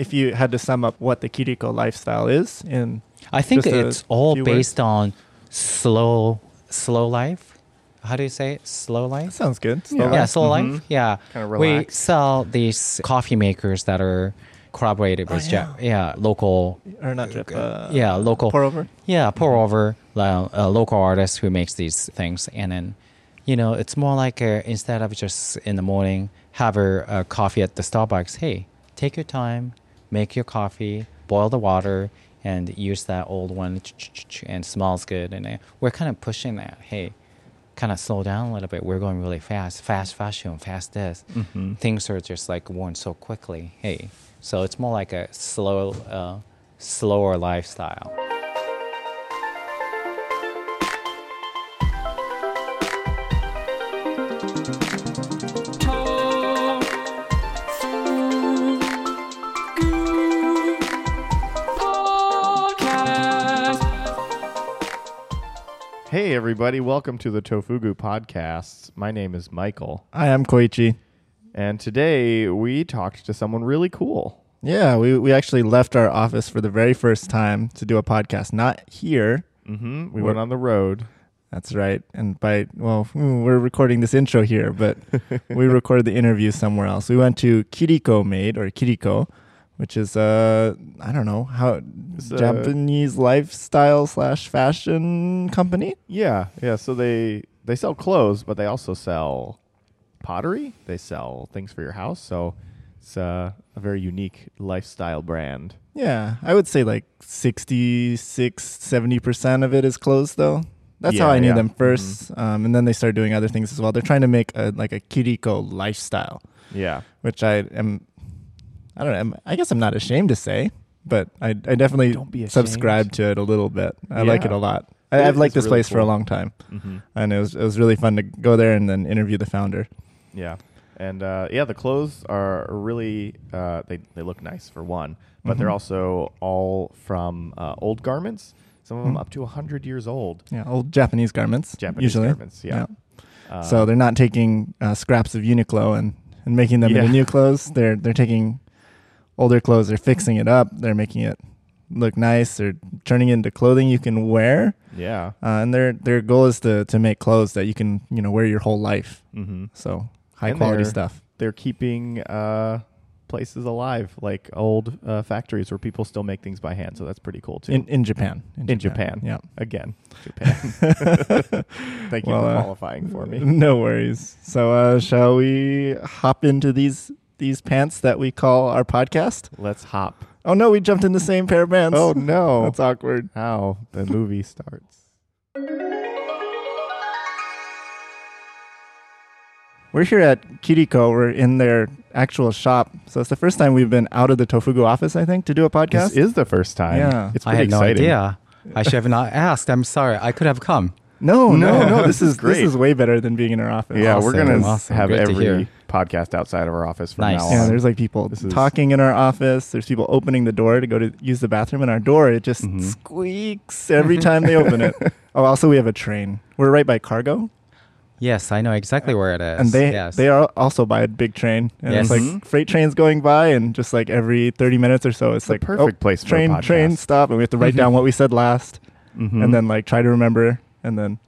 if you had to sum up what the Kiriko lifestyle is in I think Just a it's all few based on slow slow life. How do you say it? Slow that life? sounds good. Yeah. Yeah, slow Mhm. life. Yeah. Kinda We sell these coffee makers that are collaborated with Oh, Ja- yeah, local Or not drip. Uh, yeah, local Pour over. Yeah, pour over uh, a local artist who makes these things, and then you know it's more like a, instead of just in the morning have a, a coffee at the Starbucks. Hey, take your time, make your coffee, boil the water, and use that old one, and smells good. And we're kind of pushing that. Hey, kind of slow down a little bit. We're going really fast, fast fashion, fast this. Mhm. Things are just like worn so quickly. Hey, so it's more like a slow, uh, slower lifestyle. Hey, everybody. Welcome to the Tofugu podcast. My name is Michael. I am Koichi. And today we talked to someone really cool. Yeah, we, we actually left our office for the very first time to do a podcast. Not here. hmm We We're- went on the road. That's right. And by, well, hmm, we're recording this intro here, but we recorded the interview somewhere else. We went to Kiriko Made or Kiriko, which is, uh, I don't know, how It's, uh, Japanese lifestyle slash fashion company. Yeah, yeah. So they they sell clothes, but they also sell pottery. They sell things for your house. So it's uh, a very unique lifestyle brand. Yeah, I would say like 66, 70% of it is clothes though. That's how I knew yeah. them 1st Um, and then they started doing other things as well. They're trying to make a, like a Kiriko lifestyle, Yeah, which I am, I don't know, I'm- guess I'm not ashamed to say, but I, I definitely Don't be subscribe to it a little bit. I like it a lot. I, I've liked is this really place for a long time, hmm and it was it was really fun to go there and then interview the founder. yeah, and uh, yeah. The clothes are really uh, they they look nice for one, but they're Mhm. also all from uh, old garments. Some of them Mhm. up to hundred years old. Yeah, old Japanese garments. Japanese usually. garments. Yeah. Uh, so they're not taking uh, scraps of Uniqlo and, and making them Yeah. into new clothes. They're they're taking older clothes. They're fixing it up. They're making it look nice. They're turning it into clothing you can wear. yeah. Uh, and their their goal is to to make clothes that you can you know wear your whole life. hmm So high And quality they're- stuff. they're keeping uh, places alive, like old uh, factories where people still make things by hand. So that's pretty cool too. In in Japan. In Japan. Yeah. Again, Japan. Thank you Well, for uh, qualifying for me. No worries. So uh, shall we hop into these these pants that we call our podcast? Let's hop. Oh no, we jumped in the same pair of pants. Oh no! That's awkward. how the movie starts. We're here at Kiriko. We're in their actual shop. So it's the first time we've been out of the Tofugu office, I think, to do a podcast. This is the first time. Yeah. it's I pretty had no exciting. idea. I should have not asked. I'm sorry. I could have come. no, no, No, no. This this is is great. this is way better than being in our office. Yeah, we're Awesome. gonna Awesome. have Great every hear. Podcast outside of our office from Nice. now Yeah, there's like people This is- talking in our office. There's people opening the door to go to use the bathroom, and our door it just Mhm. squeaks every time they open it. Oh, also we have a train. We're right by cargo, Yes, I know exactly where it is. and they yes. they are also by a big train. And Yes. it's like freight trains going by, and just like every 30 minutes or so, it's the like perfect oh, place for a train train stop, and we have to write down what we said last. Mhm. and then like try to remember and then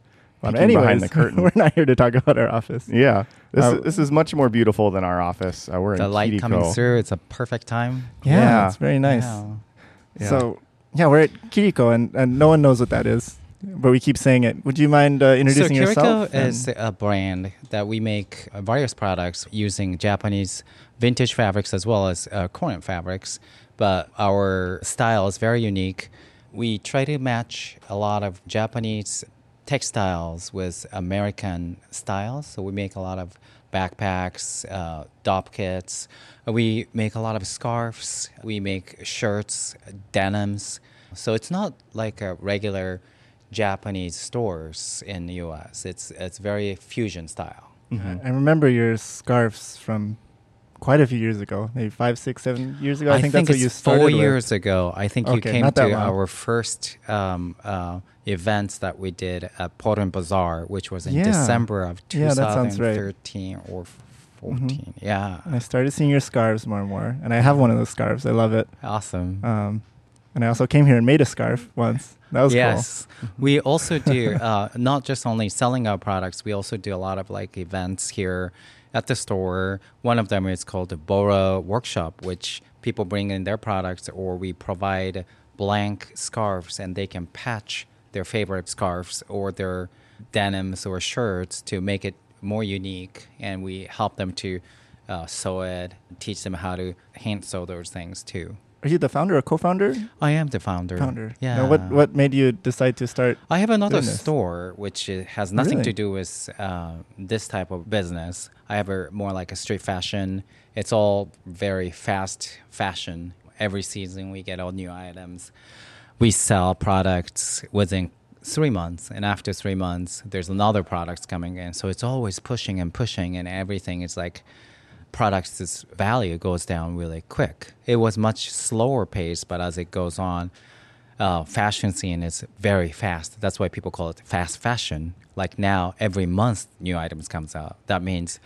but anyways, behind the curtain. we're not here to talk about our office. yeah, this Uh, is, this is much more beautiful than our office. Uh, we're the in light Kiriko. coming through. It's a perfect time. Yeah, Yeah. it's very nice. Yeah. Yeah. So yeah, we're at Kiriko and, and no one knows what that is, but we keep saying it. Would you mind uh, introducing so yourself? Kiriko is a brand that we make uh, various products using Japanese vintage fabrics as well as uh, current fabrics. But our style is very unique. We try to match a lot of Japanese textiles with American styles. So we make a lot of backpacks, uh, dop kits. We make a lot of scarves. We make shirts, denims. So it's not like a regular Japanese stores in the U.S. It's it's very fusion style. I remember your scarves from quite a few years ago, maybe five, six, seven years ago. I, think, that's what you started four with. years ago. I think you came to long. our first um, uh, events that we did at Portland Bazaar, which was in Yeah. December of Yeah, that sounds right. 2013 or 14. Yeah. And I started seeing your scarves more and more, and I have one of those scarves. I love it. Awesome. Um, and I also came here and made a scarf once. That was yes. we also do uh, not just only selling our products. We also do a lot of like events here at the store. One of them is called the Boro Workshop, which people bring in their products, or we provide blank scarves and they can patch their favorite scarves or their denims or shirts to make it more unique. And we help them to uh, sew it, teach them how to hand sew those things too. Are you the founder or co-founder? I am the founder. Founder. Yeah. Now, what what made you decide to start? I have another store which uh, has nothing Really? to do with uh, this type of business. I have a more like a street fashion. It's all very fast fashion. Every season we get all new items. We sell products within three months, and after three months, there's another products coming in. So it's always pushing and pushing, and everything is like products' value goes down really quick. It was much slower pace, but as it goes on, uh, fashion scene is very fast. That's why people call it fast fashion. Like now, every month new items comes out. That means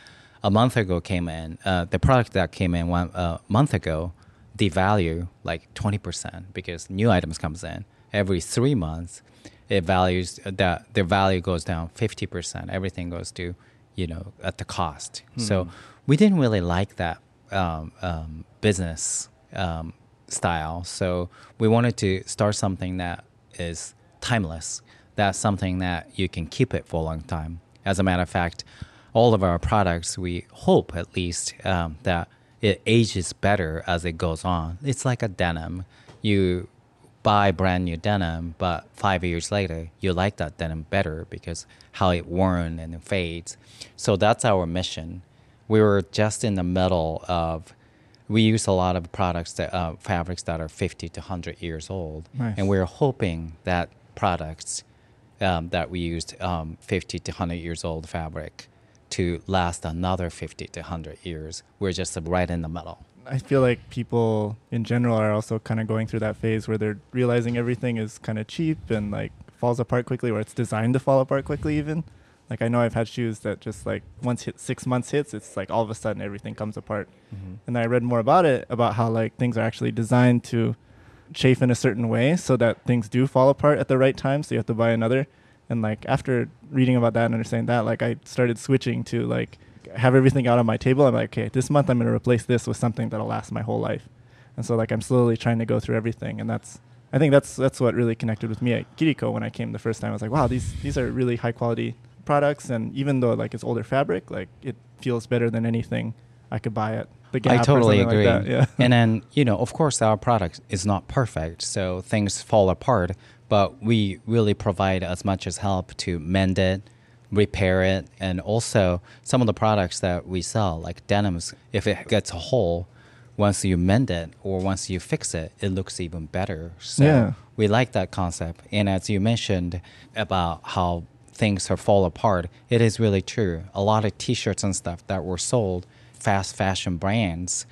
a month ago came in, uh, the product that came in one uh, month ago devalue like 20% because new items comes in. Every three months, it values that their value goes down 50%. Everything goes to, you know, at the cost. So we didn't really like that um, um, business um, style. So we wanted to start something that is timeless. That's something that you can keep it for a long time. As a matter of fact, all of our products, we hope at least um, that it ages better as it goes on. It's like a denim. You buy brand new denim, but five years later, you like that denim better because how it worn and it fades. So that's our mission. We were just in the middle of. We use a lot of products that uh, fabrics that are 50 to 100 years old, Nice. and we're hoping that products um, that we used um, 50 to 100 years old fabric to last another 50 to 100 years. We're just right in the middle. I feel like people in general are also kind of going through that phase where they're realizing everything is kind of cheap and like falls apart quickly, or it's designed to fall apart quickly. Even like I know I've had shoes that just like once hit six months hits, it's like all of a sudden everything comes apart. Mm-hmm. And I read more about it about how like things are actually designed to chafe in a certain way so that things do fall apart at the right time. So you have to buy another. And like after reading about that and understanding that, like I started switching to like have everything out on my table. I'm like, okay, this month I'm going to replace this with something that'll last my whole life. And so like I'm slowly trying to go through everything, and that's I think that's that's what really connected with me at Kiriko when I came the first time. I was like, wow, these these are really high quality products, and even though like it's older fabric, like it feels better than anything I could buy at the Gap I totally agree. Like that. Yeah. and then, you know, of course, our product is not perfect, so things fall apart, but we really provide as much as help to mend it, repair it, and also some of the products that we sell, like denims, if it gets a hole, once you mend it or once you fix it, it looks even better. So Yeah. we like that concept. And as you mentioned about how things are fall apart, it is really true. A lot of T-shirts and stuff that were sold, fast fashion brands,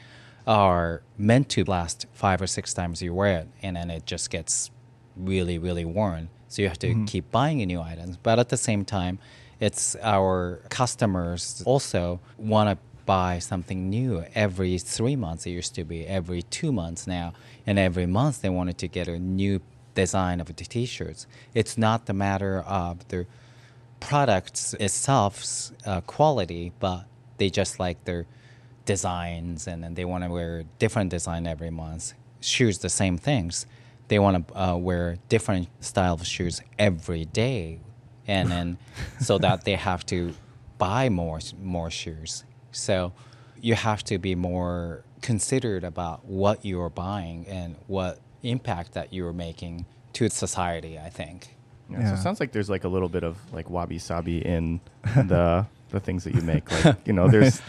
are meant to last five or six times you wear it, and then it just gets really, really worn. So you have to keep buying new items. But at the same time, it's our customers also want to buy something new every three months. It used to be every two months now, and every month they wanted to get a new design of the t-shirts. It's not the matter of the products itself's uh, quality, but they just like their designs, and then they want to wear different design every month. Shoes, the same things. They want to uh, wear different style of shoes every day, and then so that they have to buy more more shoes. So you have to be more considered about what you're buying and what impact that you're making to society. I think. Yeah, So it sounds like there's like a little bit of like wabi sabi in the the things that you make. Like you know, there's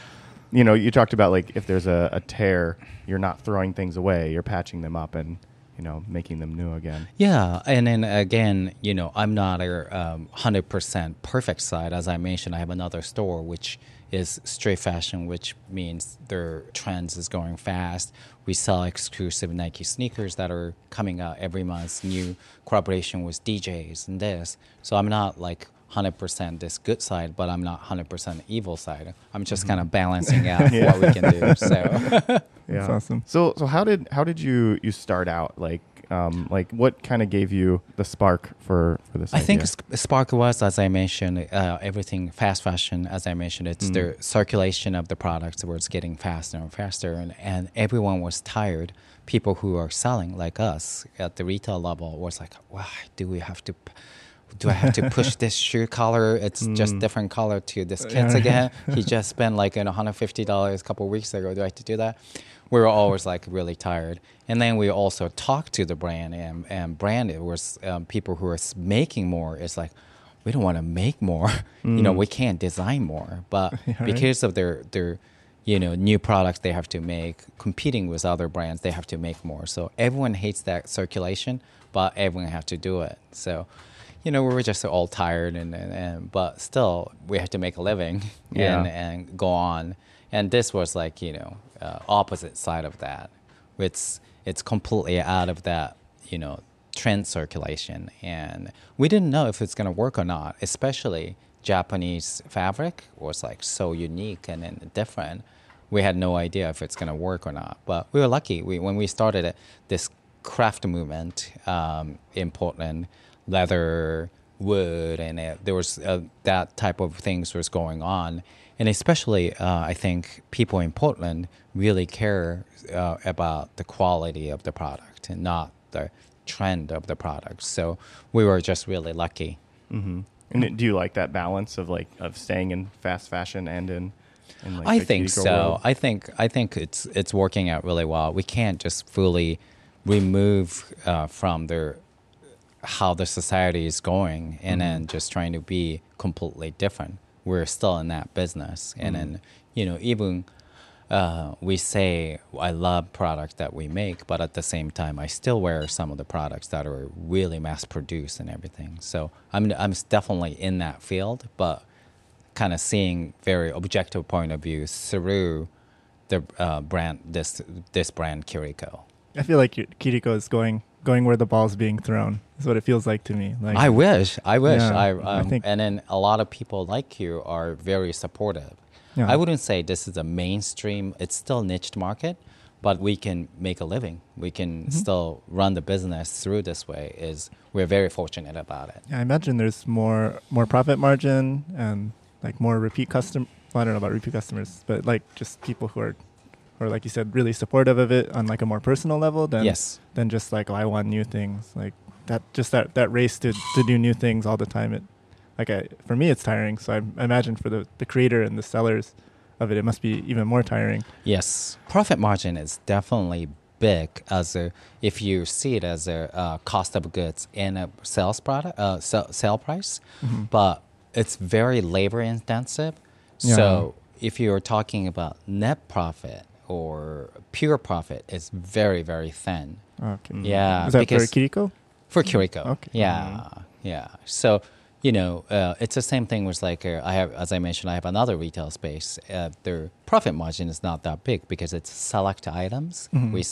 you know, you talked about like if there's a, a tear, you're not throwing things away, you're patching them up and you know making them new again. Yeah, and then again, you know, I'm not a um, hundred percent perfect side. As I mentioned, I have another store which is straight fashion, which means their trends is going fast. We sell exclusive Nike sneakers that are coming out every month, new collaboration with DJs and this. So I'm not like 100% this good side, but I'm not 100% evil side. I'm just kind of balancing out what we can do. So That's awesome. So so how did how did you you start out like um like what kind of gave you the spark for for this? I think idea? Sp- Spark was, as I mentioned, uh, everything fast fashion. As I mentioned, it's the circulation of the products where it's getting faster and faster, and, and everyone was tired. People who are selling like us at the retail level was like, "Why do we have to?" p- Do I have to push this shoe collar? It's just different color to this kid's again. He just spent like you know, $150 a couple of weeks ago. Do I have to do that? We were always like really tired. And then we also talked to the brand, and, and brand it was um, people who are making more. It's like, we don't want to make more. You know, we can't design more. But right. because of their, their, you know, new products they have to make, competing with other brands, they have to make more. So everyone hates that circulation, but everyone have to do it. So, you know, we were just all tired, and, and, and but still, we had to make a living and, and go on. And this was like, you know, uh, opposite side of that. It's it's completely out of that, you know, trend circulation, and we didn't know if it's gonna work or not. Especially Japanese fabric was like so unique and, and different. We had no idea if it's gonna work or not. But we were lucky. We when we started it, this craft movement um, in Portland, leather, wood, and uh, there was uh, that type of things was going on. And especially, uh, I think people in Portland really care uh, about the quality of the product and not the trend of the product. So we were just really lucky. Mm-hmm. And do you like that balance of like of staying in fast fashion and in? in like I think so. world? I think I think it's it's working out really well. We can't just fully remove uh, from the how the society is going and then just trying to be completely different. We're still in that business, and then you know even. Uh, we say I love products that we make, but at the same time, I still wear some of the products that are really mass produced and everything. So I'm I'm definitely in that field, but kind of seeing very objective point of view through the uh, brand this this brand Kiriko. I feel like Kiriko is going going where the ball's being thrown. Is what it feels like to me. Like I wish, I wish, Yeah, I, I um, think- and then a lot of people like you are very supportive. Yeah. I wouldn't say this is a mainstream. It's still niched market, but we can make a living. We can Mm-hmm. still run the business through this way. Is we're very fortunate about it. Yeah, I imagine there's more more profit margin and like more repeat custom. Well, I don't know about repeat customers, but like just people who are, or like you said, really supportive of it on like a more personal level than Yes. than just like oh I want new things like that. Just that that race to to do new things all the time. It like I, for me it's tiring. So I, I imagine for the the creator and the sellers of it, it must be even more tiring. Yes, profit margin is definitely big as a if you see it as a uh, cost of goods in a sales product uh, sell, sale price, but it's very labor intensive. Yeah. So if you're talking about net profit or pure profit, is very very thin. Okay. Mm. Yeah, Is that for Kiriko? for Kiriko. Okay. Yeah, yeah. So you know, uh, it's the same thing with like uh, I have, as I mentioned, I have another retail space. Uh, their profit margin is not that big because it's select items. Mhm. We,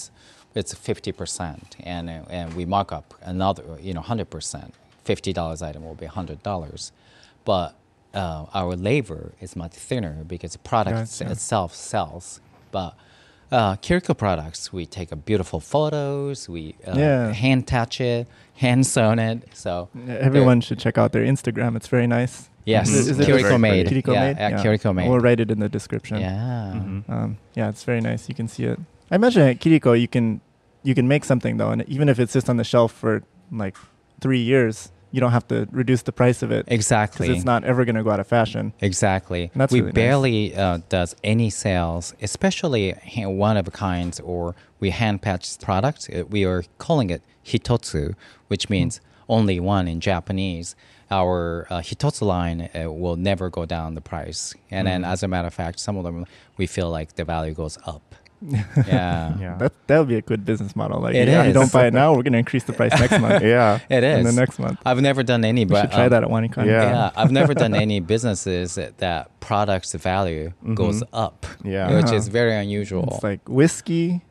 it's fifty percent, and uh, and we mark up another, you know, hundred percent. Fifty dollars item will be hundred dollars, but uh, our labor is much thinner because the product Gotcha. itself sells. But uh, Kiriko products, we take a beautiful photos, we uh, Yeah. hand touch it, hand sewn it. So Yeah, Everyone should check out their Instagram. It's very nice. Yes, Is it- is it Kiriko made. Kiriko Yeah, made. at Kiriko made. We'll write it in the description. yeah, Mhm. Um, yeah, it's very nice. You can see it. I imagine at Kiriko you can you can make something though, and even if it sits on the shelf for like three years, you don't have to reduce the price of it Exactly. because it's not ever going to go out of fashion. Exactly. And that's we really nice. barely uh, does any sales, especially one of a kinds or we hand patch products. Uh, we are calling it hitotsu, which Hmm. means only one in Japanese. Our uh, hitotsu line uh, will never go down the price, and then Hmm. as a matter of fact, some of them we feel like the value goes up. yeah. Yeah. That that would be a good business model. Like, It yeah, you don't buy it now, we're going to increase the price next month. yeah. It is. In the next month. I've never done any, We but should try um, that at Wanikani. Yeah. Yeah, I've never done any businesses that, that product's value goes Mhm. up, Yeah. which is Uh-huh. very unusual. It's like whiskey,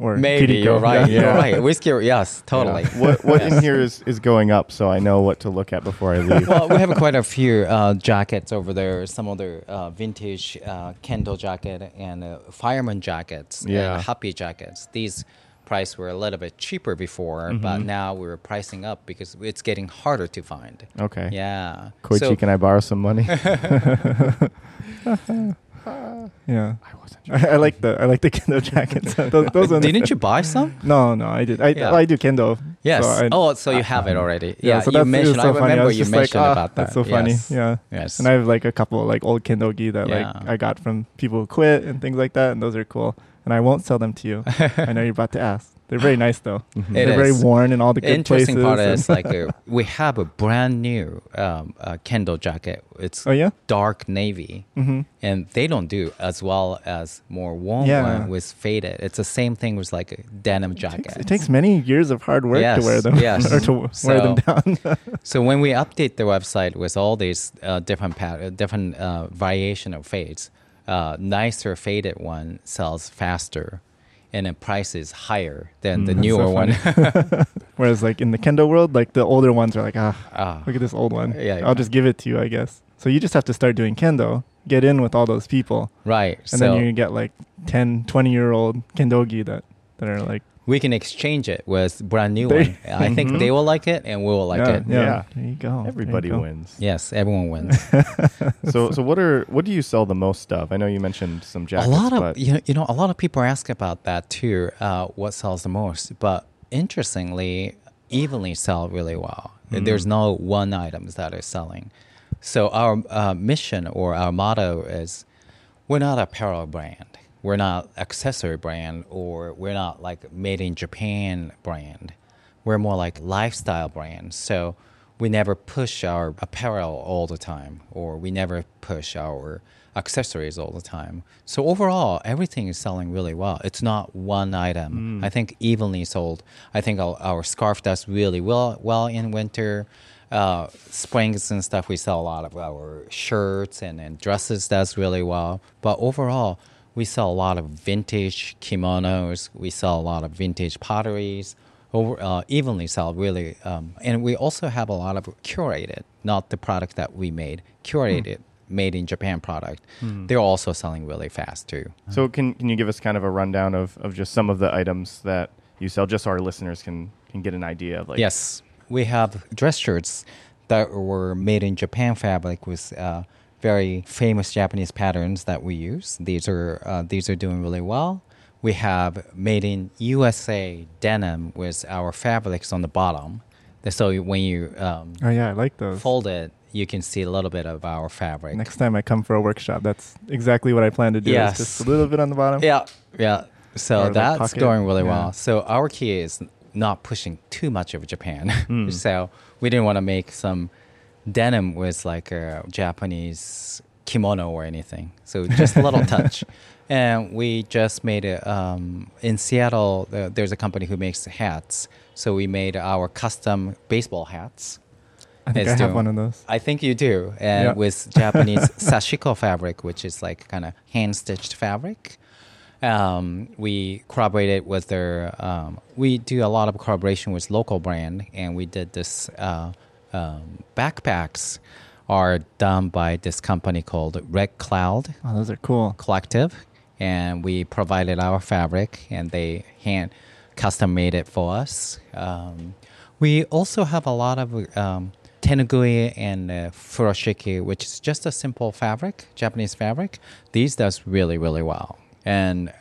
or Maybe Kiriko. you're right. Yeah. You're right. Whiskey, yes, totally. Yeah. What what in here is, is going up so I know what to look at before I leave? well, we have quite a few uh, jackets over there. Some other uh, vintage uh, Kendo jacket and uh, fireman jackets Yeah. and happi jackets. These price were a little bit cheaper before, but Mhm. now we're pricing up because it's getting harder to find. Okay. Yeah. Koichi, So- can I borrow some money? Yeah. I wasn't I, I like the I like the kendo jackets. those, those ones. Didn't you buy some? No, no, I did. I, Yeah. I do kendo. Yes. So I- oh, so you have it already. Yeah, so you that's- mentioned. so I funny. remember was you just like, mentioned "Ah, about that. That's so funny. Yes. Yeah. Yes. And I have like a couple like old kendo gi that Yeah. like I got from people who quit and things like that, and those are cool. And I won't sell them to you. I know you're about to ask. They're very nice though. Mhm. They're very worn in all the good Interesting places. part is like uh, we have a brand new um, uh, Kendo jacket. It's oh yeah. dark navy, Mm-hmm. and they don't do as well as more warm Yeah. one with faded. It's the same thing with like a denim jacket. It takes many years of hard work to wear them yes. or to w- wear them down. So when we update the website with all these uh, different pat- uh, different uh, variation of fades, uh, nicer faded one sells faster, and the price is higher than the Mm, that's newer so one. Whereas like in the kendo world, like the older ones are like, ah, Ah. look at this old one. Yeah, yeah. I'll just give it to you, I guess. So you just have to start doing kendo, get in with all those people, right. and so then you get like 10, 20 year old kendogi that that are like we can exchange it with brand new There- one. I think Mhm. they will like it, and we will like yeah, it. yeah, Yeah. There you go. There you Everybody go. wins. Yes, everyone wins. So so what are what do you sell the most of? I know you mentioned some jackets, a lot of but you know, you know a lot of people ask about that too. Uh, what sells the most? But interestingly, evenly sell really well. Mm. There's no one items that are selling. So our uh, mission or our motto is, we're not a apparel brand. We're not accessory brand, or we're not like made in Japan brand. We're more like lifestyle brand. So we never push our apparel all the time, or we never push our accessories all the time. So overall, everything is selling really well. It's not one item. I think evenly sold. I think our, our scarf does really well well in winter. Uh, springs and stuff, we sell a lot of our shirts and, and dresses does really well. But overall, we sell a lot of vintage kimonos. We sell a lot of vintage potteries. Over, uh, evenly sell really, um, and we also have a lot of curated, not the product that we made, curated, made in Japan product. They're also selling really fast too. so can can you give us kind of a rundown of, of just some of the items that you sell, just so our listeners can can get an idea of like yes, we have dress shirts that were made in Japan fabric with uh, very famous Japanese patterns that we use. These are uh, these are doing really well. We have made in USA denim with our fabrics on the bottom. So when you um, Oh yeah, I like those. fold it, you can see a little bit of our fabric. Next time I come for a workshop, that's exactly what I plan to do. Yes. just a little bit on the bottom. Yeah, yeah. So like that's going really yeah. well. So our key is not pushing too much of Japan. Hmm. so we didn't want to make some denim with like a Japanese kimono or anything. So just a little touch. And we just made it um, in Seattle. Uh, there's a company who makes hats. So we made our custom baseball hats. I think It's I have doing- one of those. I think you do. And Yeah. with Japanese sashiko fabric, which is like kind of hand stitched fabric. Um, we collaborated with their, um, we do a lot of collaboration with local brand, and we did this uh, um, backpacks are done by this company called Red Cloud Oh, those are cool. Collective, and we provided our fabric, and they hand custom made it for us. Um, we also have a lot of um, tenugui and uh, furoshiki, which is just a simple fabric, Japanese fabric. These does really really well, and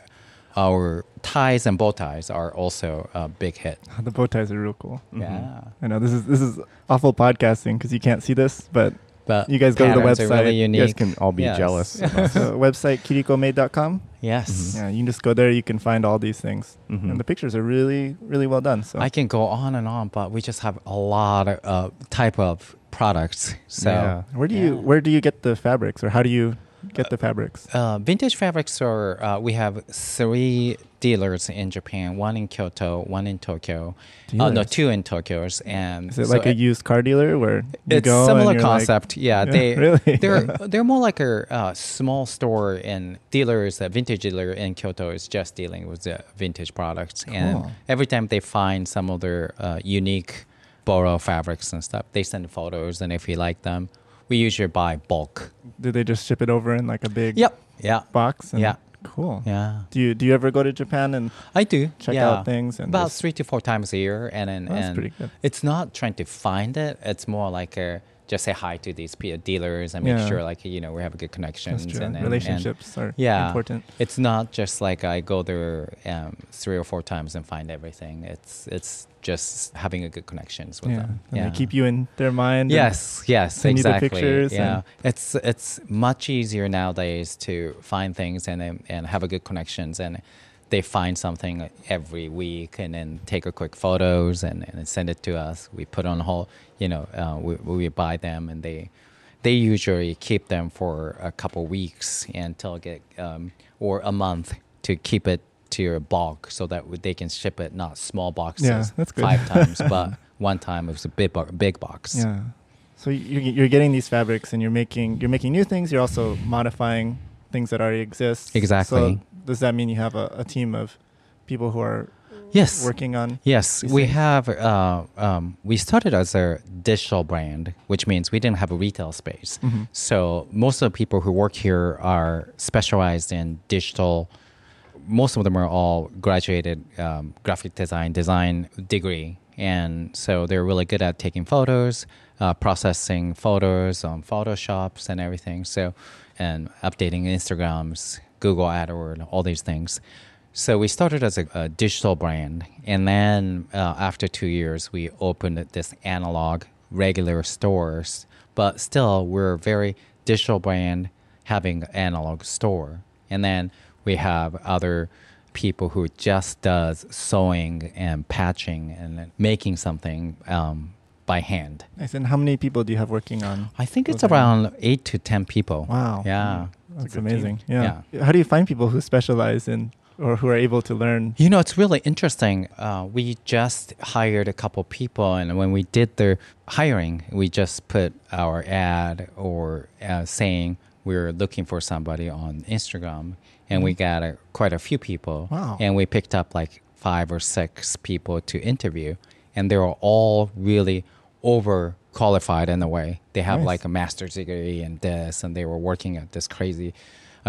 our ties and bow ties are also a big hit. The bow ties are real cool. Yeah, I know this is this is awful podcasting because you can't see this, but but You guys go to the website. Really You guys can all be Yes. jealous. us. the website kirikomade.com. Yes. Yeah, you can just go there. You can find all these things, Mhm. and the pictures are really really well done. So I can go on and on, but we just have a lot of uh, type of products. So Yeah. where do you where do you get the fabrics, or how do you get the fabrics? Uh, vintage fabrics are, uh, we have three dealers in Japan, one in Kyoto, one in Tokyo. Uh, no, two in Tokyo's. And Is it so like a used car dealer where you it's similar you're like- concept. yeah, Yeah, they really? they're they're more like a uh, small store and dealers. A vintage dealer in Kyoto is just dealing with the vintage products, and every time they find some of their uh, unique boro fabrics and stuff, they send photos, and if you like them, we usually buy bulk. Do they just ship it over in like a big Yep. Yeah. box? And Yeah. Cool. Yeah. Do you do you ever go to Japan and I do check yeah. out things and about three to four times a year, and and, Oh, that's and pretty good. it's not trying to find it. It's more like a, just say hi to these dealers and make Yeah. sure like you know we have a good connections and, and relationships are yeah, important. It's not just like I go there um, three or four times and find everything. It's it's just having a good connections with Yeah. them. And yeah. they keep you in their mind. and- Yes, yes, send you the exactly. pictures yeah, it's it's much easier nowadays to find things and and have a good connections and they find something every week and then take a quick photos and, and send it to us. We put on hold, you know, uh, we, we buy them and they they usually keep them for a couple weeks until get um, or a month to keep it to your bulk so that they can ship it not small boxes Yeah, that's good. five times but one time it was a big bo- big box. Yeah. So you're, you're getting these fabrics and you're making you're making new things. You're also modifying things that already exist. Exactly. So does that mean you have a, a team of people who are Yes. working on? Yes, we things? have. Uh, um, we started as a digital brand, which means we didn't have a retail space. Mhm. So most of the people who work here are specialized in digital. Most of them are all graduated um, graphic design design degree, and so they're really good at taking photos, uh, processing photos on Photoshops and everything. So, and updating Instagrams, Google adword all these things. So we started as a, a digital brand, and then uh, after two years, we opened this analog regular stores. But still, we're a very digital brand having analog store, and then we have other people who just does sewing and patching and making something um, by hand. Nice. And how many people do you have working on? I think it's those around eight to ten people. Wow. Yeah. That's a good team. amazing. Yeah. How do you find people who specialize in or who are able to learn? You know, it's really interesting. Uh, we just hired a couple people, and when we did the hiring, we just put our ad or uh, saying we're looking for somebody on Instagram, and we got a, quite a few people. Wow. And we picked up like five or six people to interview, and they were all really overqualified in a way. They have Nice. like a master's degree in this, and they were working at this crazy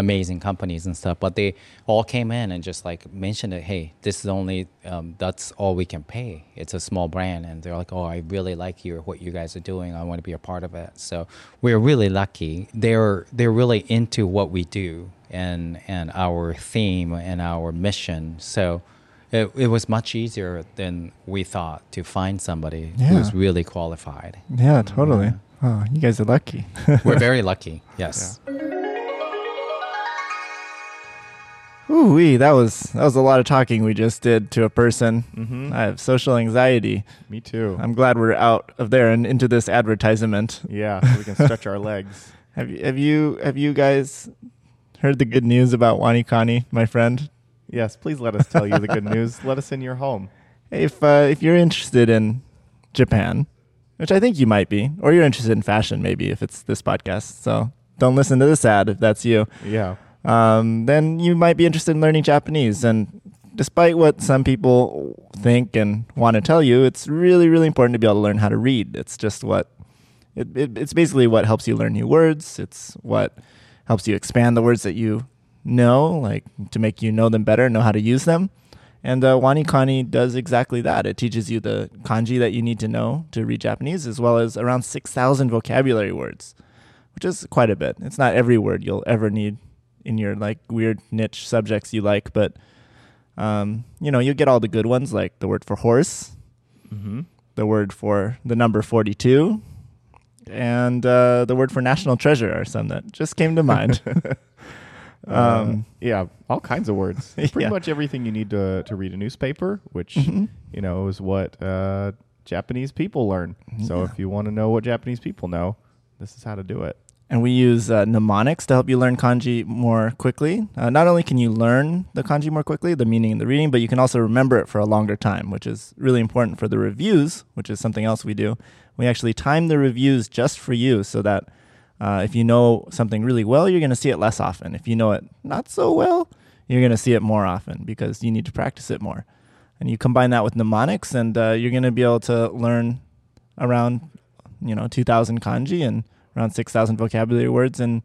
amazing companies and stuff but they all came in and just like mentioned it hey this is only um, that's all we can pay. It's a small brand. And they're like oh i really like you what you guys are doing. I want to be a part of it. So we're really lucky. They're they're really into what we do and and our theme and our mission. So it, it was much easier than we thought to find somebody who's really qualified. Yeah, totally. Oh, you guys are lucky. we're very lucky yes Ooh, wee, that was that was a lot of talking we just did to a person. Mm-hmm. I have social anxiety. Me too. I'm glad we're out of there and into this advertisement. yeah, so we can stretch our legs. Have you have you have you guys heard the good news about Wanikani, my friend? Yes, please let us tell you the good news. Let us in your home. If uh, if you're interested in Japan, which I think you might be, or you're interested in fashion, maybe if it's this podcast. So don't listen to this ad if that's you. Yeah. Um, then you might be interested in learning Japanese. And despite what some people think and want to tell you, it's really, really important to be able to learn how to read. It's just what it, it, it's basically what helps you learn new words. It's what helps you expand the words that you know, like to make you know them better, know how to use them. And uh, Wanikani does exactly that. It teaches you the kanji that you need to know to read Japanese, as well as around 6,000 vocabulary words, which is quite a bit. It's not every word you'll ever need in your like weird niche subjects you like, but um, you know, you'll get all the good ones like the word for horse, Mm-hmm. the word for the number 42, and uh, the word for national treasure are some that just came to mind. Um, yeah, all kinds of words. Pretty Yeah. much everything you need to to read a newspaper, which Mhm. you know is what uh, Japanese people learn. So Yeah. if you want to know what Japanese people know, this is how to do it. And we use uh, mnemonics to help you learn kanji more quickly. Uh, not only can you learn the kanji more quickly, the meaning and the reading, but you can also remember it for a longer time, which is really important for the reviews, which is something else we do. We actually time the reviews just for you so that uh, if you know something really well, you're going to see it less often. If you know it not so well, you're going to see it more often because you need to practice it more. And you combine that with mnemonics, and uh, you're going to be able to learn around, you know, 2,000 kanji and around 6,000 vocabulary words in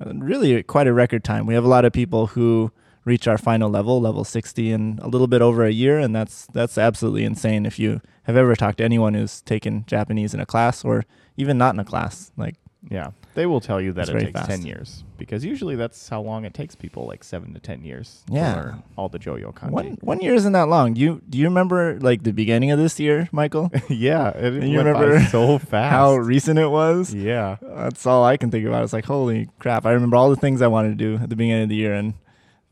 uh, really quite a record time. We have a lot of people who reach our final level, level 60, in a little bit over a year, and that's that's absolutely insane. If you have ever talked to anyone who's taken Japanese in a class or even not in a class, like Yeah, they will tell you that It's it very takes fast. ten years because usually that's how long it takes people, like seven to ten years. Yeah. to learn all the Joyo kanji. one one year isn't that long. Do you do you remember like the beginning of this year, Michael? yeah, it You went by remember so fast. How recent it was? yeah, That's all I can think about. It's like, holy crap! I remember all the things I wanted to do at the beginning of the year, and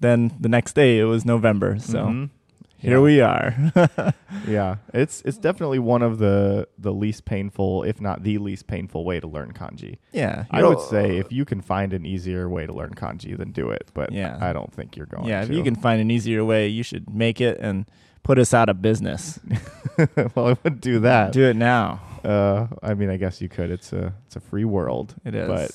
then the next day it was November. So Mhm. Here we are. Yeah, it's it's definitely one of the the least painful, if not the least painful, way to learn kanji. yeah, I would say if you can find an easier way to learn kanji, then do it. But Yeah. I don't think you're going. To Yeah, if you can find an easier way, you should make it and put us out of business. well, I would do that. Do it now. Uh, I mean, I guess you could. It's a it's a free world. It is. But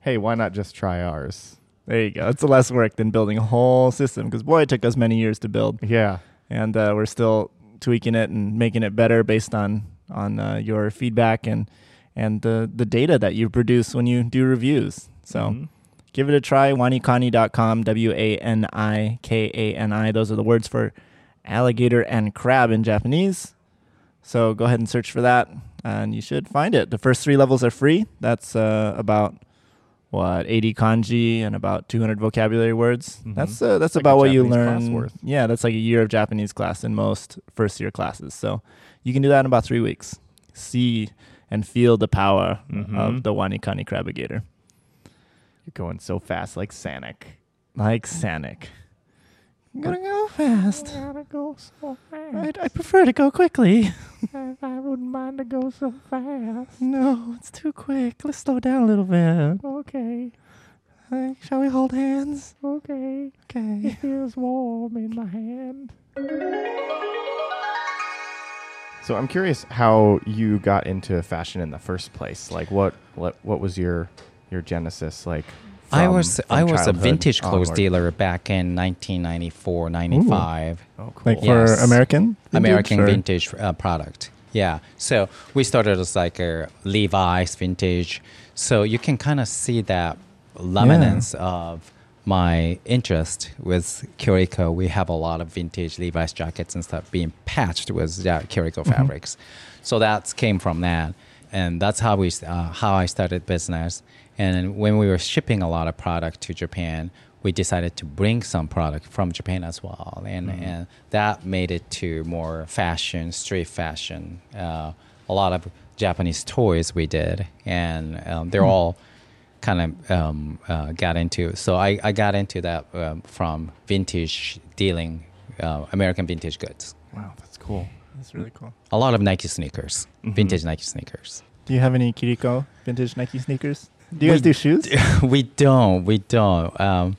hey, why not just try ours? there you go. It's less work than building a whole system because boy, it took us many years to build, Yeah. And uh, we're still tweaking it and making it better based on on uh, your feedback and and the the data that you produce when you do reviews. So. Mhm. give it a try. Wanikani.com, W A N I K A N I. Those are the words for alligator and crab in Japanese. So go ahead and search for that, and you should find it. The first three levels are free. That's uh, about what 80 kanji and about 200 vocabulary words. Mhm. That's uh, that's Like about what you Japanese learn. worth. Yeah, that's like a year of Japanese class in most first year classes. So you can do that in about three weeks. See and feel the power Mhm. of the Wanikani crabigator You're going so fast, like Sanic. like Sanic. I'm gonna go fast. Gotta go so fast. I, I prefer to go quickly. I wouldn't mind to go so fast. No, it's too quick. Let's slow down a little bit. Okay, Uh, shall we hold hands? okay. Okay. It feels warm in my hand. So I'm curious how you got into fashion in the first place. Like, what what what was your your genesis like? I was from I was a vintage clothes onward? dealer back in 1994, 95. Oh, cool. Like for Yes. American? American vintage, or- vintage uh, product. Yeah. So we started as like a Levi's vintage. So you can kind of see that remnants of my interest with Kiriko. We have a lot of vintage Levi's jackets and stuff being patched with yeah, Kiriko fabrics. So that came from that. And that's how we uh, how I started business. And when we were shipping a lot of product to Japan, we decided to bring some product from Japan as well, and and that made it to more fashion, street fashion. Uh, a lot of Japanese toys we did, and um, they're all kind of um, uh, got into. So I, I got into that um, from vintage dealing, uh, American vintage goods. Wow, that's cool. That's really cool. A lot of Nike sneakers, Mhm. vintage Nike sneakers. Do you have any Kiriko vintage Nike sneakers? Do you guys We do shoes? we don't. We don't. Um,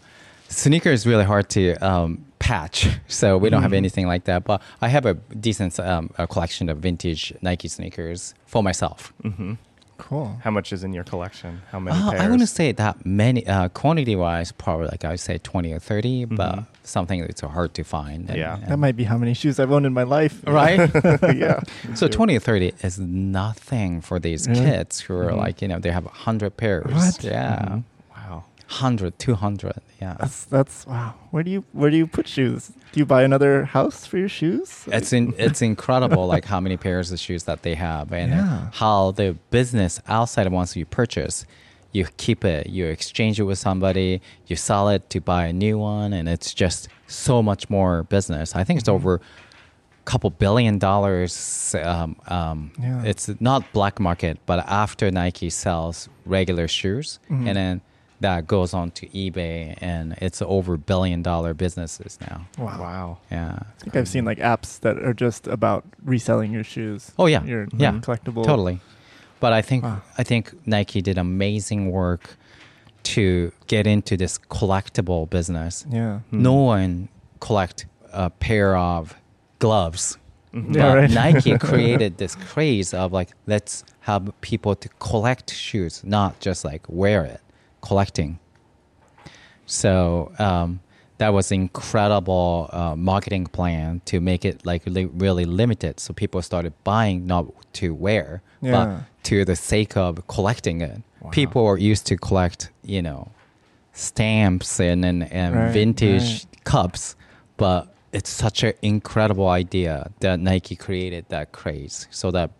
sneaker is really hard to um, patch, so we don't have Mhm. anything like that. But I have a decent um, a collection of vintage Nike sneakers for myself. hmm Cool. How much is in your collection? How many Uh, pairs? I wouldn't say that many. Uh, quantity wise, probably like I would say twenty or 30 but Mhm. something that's hard to find. and- Yeah. and- That might be how many shoes I've owned in my life. right. yeah. So 20 or 30 is nothing for these Really? kids who are Mhm. like, you know, they have 100 pairs. What? Yeah. Mhm. Wow. 100, 200. Yeah. That's that's wow. Where do you where do you put shoes? Do you buy another house for your shoes? It's in, it's incredible like how many pairs of shoes that they have and Yeah. how the business outside of once you purchase you keep it you exchange it with somebody you sell it to buy a new one and it's just so much more business i think it's Mm-hmm. over a couple billion dollars um, um, Yeah. it's not black market but after nike sells regular shoes Mhm. and then that goes on to ebay and it's over billion dollar businesses now wow. Wow. yeah I think I've seen like apps that are just about reselling your shoes. Oh, yeah. Your Yeah. collectible. Totally. But I think Wow. I think Nike did amazing work to get into this collectible business. Yeah. Hmm. No one collect a pair of gloves. Mm-hmm. Yeah, but right. Nike created this craze of like let's have people to collect shoes, not just like wear it, collecting. So um, that was incredible uh, marketing plan to make it like li- really limited. So people started buying not to wear, Yeah. but to the sake of collecting it. Wow. People were used to collect, you know, stamps and and, and Right, vintage cups, but it's such an incredible idea that Nike created that craze, so that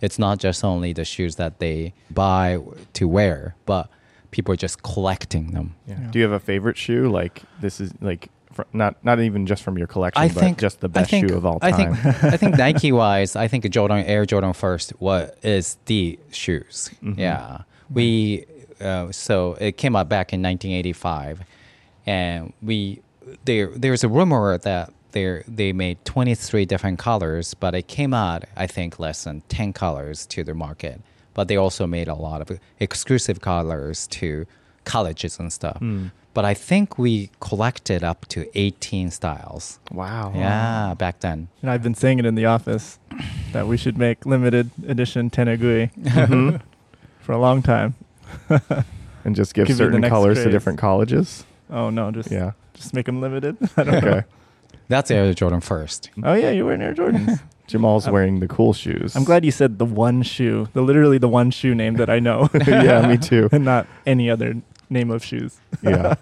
it's not just only the shoes that they buy to wear, but people are just collecting them. Yeah. Yeah. Do you have a favorite shoe? Like this is like fr- not not even just from your collection, I but think just the best think- shoe of all time. I time. think I think Nike wise, I think Jordan Air Jordan First what is the shoes. Mhm. Yeah, we uh, so it came out back in 1985, and we there there's a rumor that they they made 23 different colors, but it came out I think less than 10 colors to the market. But they also made a lot of exclusive colors to colleges and stuff. Hmm. But I think we collected up to 18 styles. wow. Yeah, back then. And I've been saying it in the office that we should make limited edition tenugui Mhm. for a long time. and just give Give certain next colors to different colleges. Oh no, just Yeah. just make them limited. I don't know. Okay. That's Air Jordan first. Oh yeah, you're wearing Air Jordans. Jamal's wearing the cool shoes. I'm glad you said the one shoe, the literally the one shoe name that I know, yeah, me too. and not any other name of shoes. Yeah.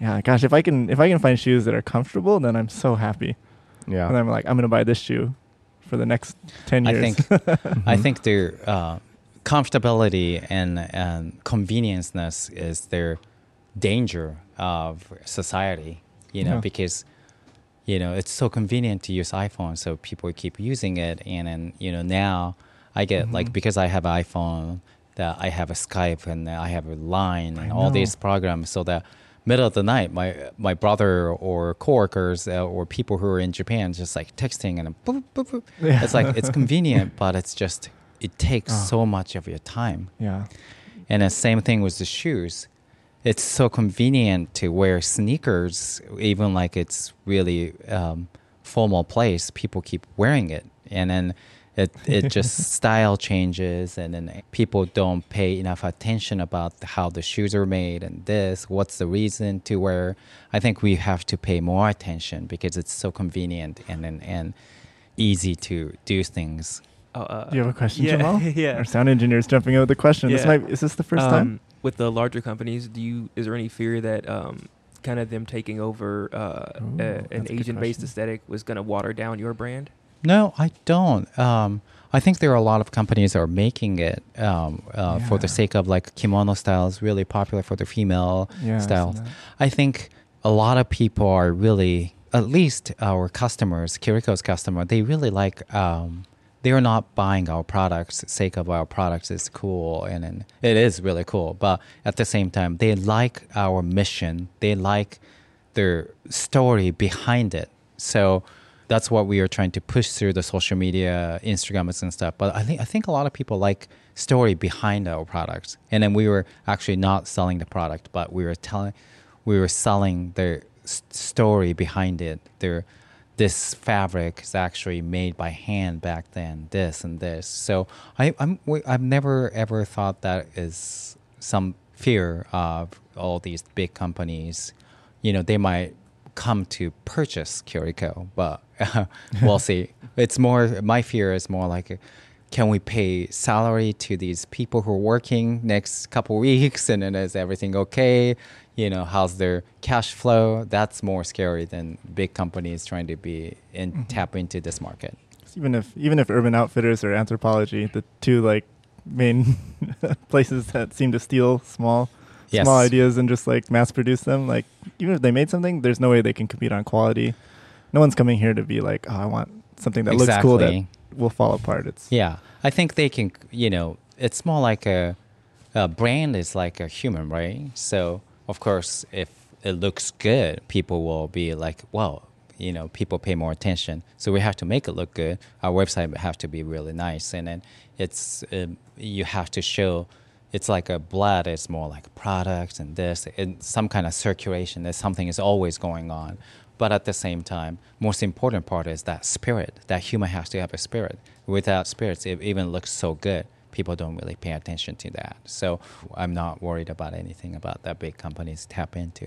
Yeah, gosh, if I can if I can find shoes that are comfortable, then I'm so happy. Yeah. And I'm like, I'm gonna buy this shoe for the next ten years. I years. think I think their uh, comfortability and and convenienceness is their danger of society. You know, Yeah. because you know it's so convenient to use iPhone, so people keep using it, and then you know now I get like Mhm. because I have an iPhone that I have a Skype and I have a Line and all these programs, so that middle of the night, my my brother or coworkers uh, or people who are in Japan just like texting and boop, boop, boop. Yeah. it's like it's convenient, but it's just it takes Ah. so much of your time. yeah, And the same thing with the shoes. It's so convenient to wear sneakers, even like it's really um, formal place. People keep wearing it, and then it it just style changes, and then people don't pay enough attention about how the shoes are made and this. What's the reason to wear? I think we have to pay more attention because it's so convenient and and, and easy to do things. Oh, uh, Do you have a question, yeah, Jamal? yeah. Our sound engineer's jumping in with a question. This might is this the first time? With the larger companies, do you is there any fear that um, kind of them taking over uh, Ooh, a, an that's a good Asian-based aesthetic was going to water down your brand? No, I don't. Um, I think there are a lot of companies that are making it um, uh, for the sake of like kimono styles, really popular for the female Yeah, styles. I think a lot of people are really, at least our customers, Kiriko's customer, they really like. Um, they are not buying our products sake of our products is cool and, and it is really cool but at the same time they like our mission. They like their story behind it. So that's what we are trying to push through the social media instagrams and stuff. But i think i think a lot of people like story behind our products. And then we were actually not selling the product but we were telling we were selling the story behind it their this fabric is actually made by hand back then this and this so I, i'm i've never ever thought that is some fear of all these big companies you know they might come to purchase Kiriko, but we'll see. It's more my fear is more like, can we pay salary to these people who are working next couple weeks, and then is everything okay? You know, how's their cash flow? That's more scary than big companies trying to be in Mhm. tap into this market. even if even if Urban Outfitters or Anthropologie, the two like main places that seem to steal small Yes. small ideas and just like mass produce them, like even if they made something, there's no way they can compete on quality. No one's coming here to be like, oh, I want something that looks cool that Exactly. Will fall apart. It's Yeah, I think they can. You know, it's more like a, a brand is like a human, right? So of course, if it looks good, people will be like, "Well, you know people pay more attention. So we have to make it look good. Our website have to be really nice, and then it's um, you have to show. It's like a blood. It's more like products and this and some kind of circulation. That something is always going on. But at the same time, most important part is that spirit. That human has to have a spirit. Without spirits, it even looks so good. People don't really pay attention to that. So I'm not worried about anything about that big companies tap into.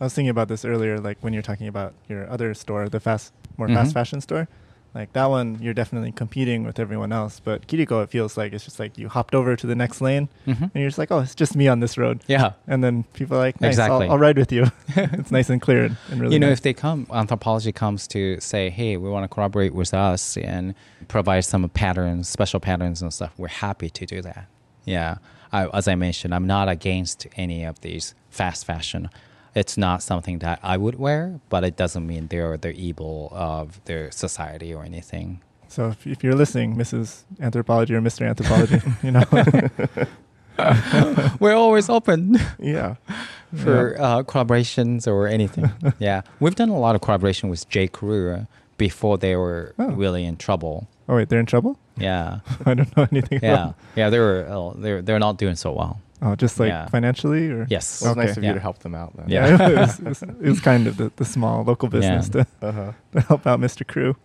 I was thinking about this earlier, like when you're talking about your other store, the fast, more Mhm. fast fashion store. Like that one, you're definitely competing with everyone else. But Kiriko, it feels like it's just like you hopped over to the next lane, Mhm. and you're just like, oh, it's just me on this road. Yeah. And then people are like, nice, Exactly. I'll, I'll ride with you. it's nice and clear and, and really. you know, nice. if they come, Anthropologie comes to say, hey, we want to collaborate with us and provide some patterns, special patterns and stuff, we're happy to do that. Yeah. I, as I mentioned, I'm not against any of these fast fashion. It's not something that I would wear, but it doesn't mean they're the evil of their society or anything. So if, if you're listening, Mrs. Anthropologie or Mr. Anthropologie, you know, we're always open. Yeah. for uh, collaborations or anything. yeah, we've done a lot of collaboration with J. Crew before they were Oh. really in trouble. oh wait, they're in trouble. Yeah, I don't know anything. yeah, About yeah. They were uh, they're they're not doing so well. Oh, just like Yeah. financially, or Yes. Well, it's Okay. nice of Yeah. you to help them out then. Yeah. it, was, it, was, it was kind of the, the small local business Yeah. to, Uh-huh. to help out Mr. Crew.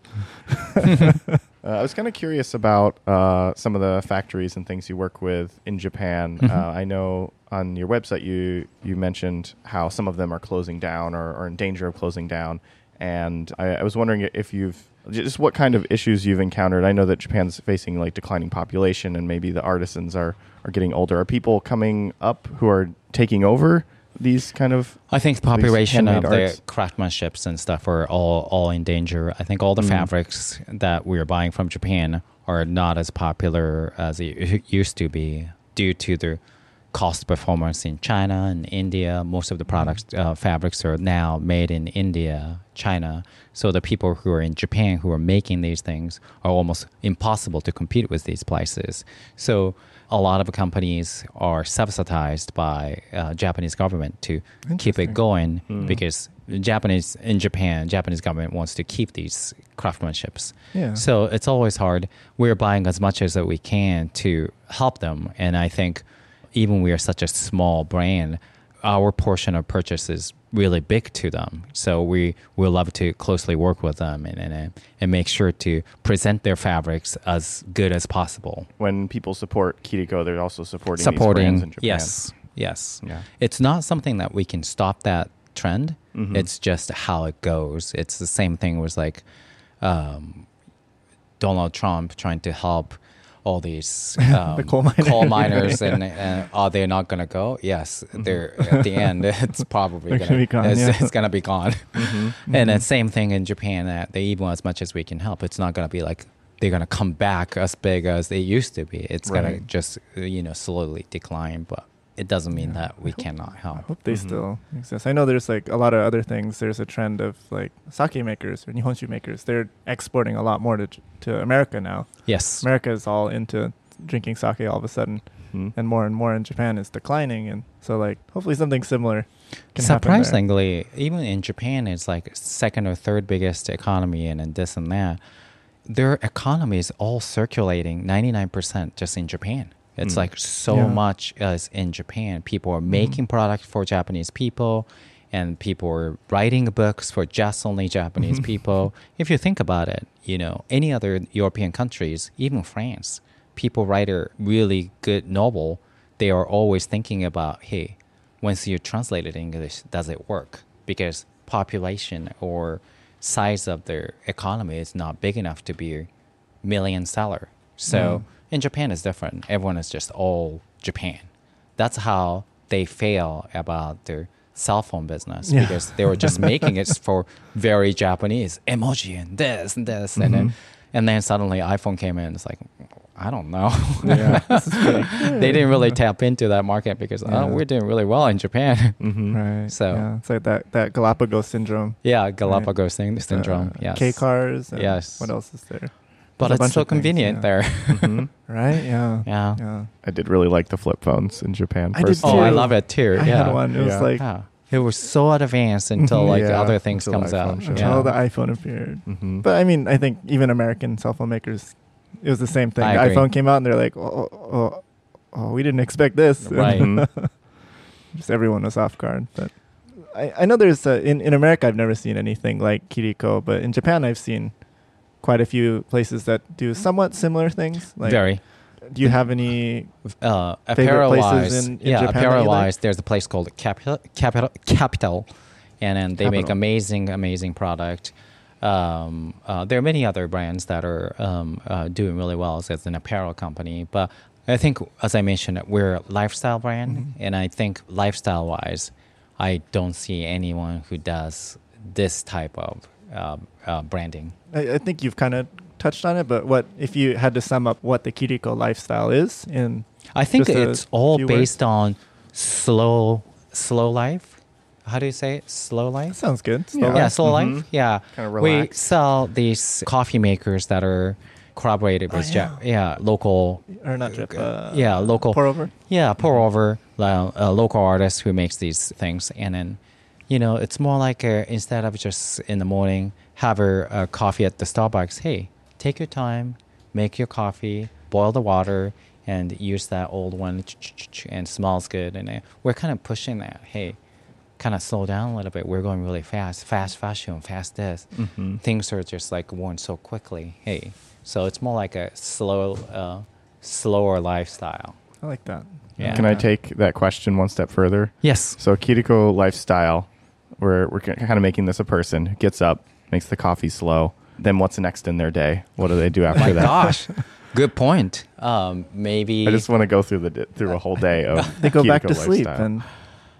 Uh, I was kind of curious about uh, some of the factories and things you work with in Japan. Mhm. Uh, I know on your website you you mentioned how some of them are closing down or, or in danger of closing down, and I, I was wondering if you've just what kind of issues you've encountered. I know that Japan's facing like declining population, and maybe the artisans are are getting older. Are people coming up who are taking over these kind of? I think the population of the arts. craftsmanships and stuff are all all in danger. I think all the Mm. fabrics that we're buying from Japan are not as popular as it used to be due to the cost performance in China and India. Most of the products uh, fabrics are now made in India, China. So the people who are in Japan who are making these things are almost impossible to compete with these places. So a lot of companies are subsidized by uh, Japanese government to keep it going Mm. because Japanese in Japan, Japanese government wants to keep these craftsmanships. Yeah. So it's always hard. We're buying as much as that we can to help them, and I think even we are such a small brand, our portion of purchase is really big to them. So we will love to closely work with them and, and and make sure to present their fabrics as good as possible. When people support Kiriko, they're also supporting these brands Supporting, in Japan. yes, yes. Yeah. It's not something that we can stop that trend. Mhm. It's just how it goes. It's the same thing with like um, Donald Trump trying to help all these um, coal miner. coal miners, and, and are they not going to go? Yes, they're at the end. It's probably going gonna be gone, It's, yeah. it's going to be gone. Mm-hmm. And then same thing in Japan. That they even want as much as we can help, it's not going to be like they're going to come back as big as they used to be. It's going to just you know slowly decline, but it doesn't mean Yeah. that we hope- cannot I help. hope they Mhm. still exist. I know there's like a lot of other things. There's a trend of like sake makers or nihonshu makers. They're exporting a lot more to to America now. Yes. America is all into drinking sake all of a sudden, Mhm. and more and more in Japan is declining. And so like hopefully something similar. Can happen there. Surprisingly, even in Japan, it's like second or third biggest economy, and, and this and that. Their economy is all circulating 99% just in Japan. It's Mm. like so Yeah. much as in Japan. People are mm-hmm. making products for Japanese people, and people are writing books for just only Japanese mm-hmm. people. If you think about it, you know, any other European countries, even France, people write a really good novel. They are always thinking about, hey, once you translate it in English, does it work? Because population or size of their economy is not big enough to be a million seller. So mm. In Japan, it's different. Everyone is just all Japan. That's how they fail about their cell phone business Yeah. because they were just making it for very Japanese emoji and this and this and then and then suddenly iPhone came in. It's like I don't know. Yeah, is they didn't really tap into that market because Yeah. oh, we're doing really well in Japan. Mhm. Right. So- yeah, it's like that that Galapagos syndrome. yeah, Galapagos thing, The, syndrome. yes. K cars. Yes. What else is there? But There's a it's bunch so of things, convenient yeah. there. Mhm. Right. Yeah. yeah. Yeah. I did really like the flip phones in Japan. I did personally. Oh, I love it too. I yeah. had one. It was like Yeah. it was so advanced until like Yeah, other things until comes out. showed Until up. the iPhone appeared. Mm-hmm. But I mean, I think even American cell phone makers, it was the same thing. I The agree. iPhone came out and they're like, oh, oh, oh, oh, we didn't expect this. Right. Mhm. Just everyone was off guard. But I, I know there's uh, in in America I've never seen anything like Kiriko, but in Japan I've seen quite a few places that do somewhat similar things. Like, Very. do you have any? Uh, Favorite apparel places in- in yeah, Japan that you apparel like? there's a place called Kapital, Kapital, Kapital, and then they make amazing, amazing product. Um, uh, there are many other brands that are um, uh, doing really well as an apparel company, but I think, as I mentioned, we're a lifestyle brand, Mhm. and I think lifestyle wise, I don't see anyone who does this type of uh, uh, branding. I, I think you've kind of touched on it, but what if you had to sum up what the Kiriko lifestyle is in? I think Just a it's all few based on slow, slow life. How do you say it? Slow That life. sounds good. Yeah. Yeah, life. slow Mhm. life. Yeah, Kinda we sell these coffee makers that are collaborated Oh, with yeah. Ja- yeah local or not drip. Uh, yeah, local- pour over. yeah pour over uh, a local artist who makes these things and then you know it's more like a, instead of just in the morning have a, a coffee at the starbucks. Hey take your time make your coffee boil the water and use that old one. And smells good and uh, we're kind of pushing that. Hey kind of slow down a little bit. We're going really fast fast fashion fast this. Mhm. things are just like worn so quickly. Hey so it's more like a slow uh, slower lifestyle. I like that. Yeah. Can I take that question one step further? yes. So Kiriko lifestyle, we're we're kind of making this a person. Who gets up, makes the coffee slow. Then what's next in their day? What do they do after my that? gosh good point um, maybe I just want to go through the di- through a whole day of They go back Kiriko to sleep and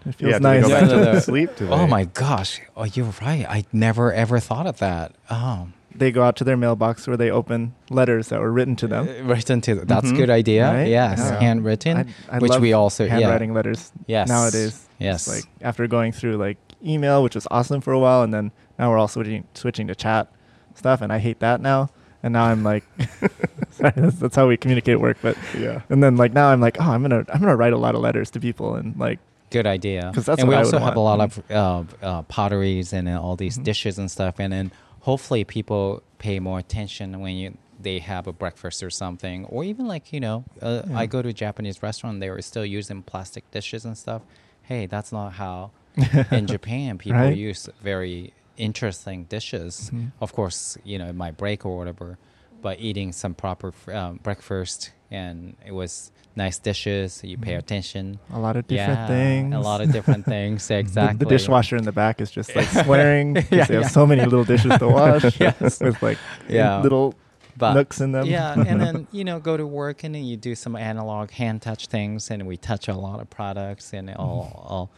it feels yeah, do they nice. go back No, no, to no. sleep? Do oh my gosh oh you're right i never ever thought of that oh they go out to their mailbox where they open letters that were written to them. Uh, written to that's a Mhm. good idea Right? yes Yeah. handwritten I, I which love we also yeah handwriting letters Yes. nowadays. Yes. Like after going through like email, which was awesome for a while, and then now we're all switching switching to chat stuff, and I hate that now. And now I'm like, sorry, that's, that's how we communicate at work. But Yeah. and then like now I'm like, oh, I'm gonna I'm gonna write a lot of letters to people, and like good idea. Because that's and we I also would have a lot of uh, uh, potteries and uh, all these Mhm. dishes and stuff and then hopefully people pay more attention when you they have a breakfast or something or even like you know uh, Yeah. i go to a japanese restaurant they were still using plastic dishes and stuff hey that's not how in japan people Right? use very interesting dishes Mhm. of course you know it might break or whatever but eating some proper um, breakfast and it was nice dishes you pay Mhm. attention a lot of different yeah, things. A lot of different things. The- Exactly. The, dishwasher in the back is just like swearing. 'cause Yeah, they have yeah. so many little dishes to wash Yes. with like Yeah. little But nooks in them. yeah, and then you know go to work and then you do some analog hand touch things, and we touch a lot of products and all, Mm-hmm. all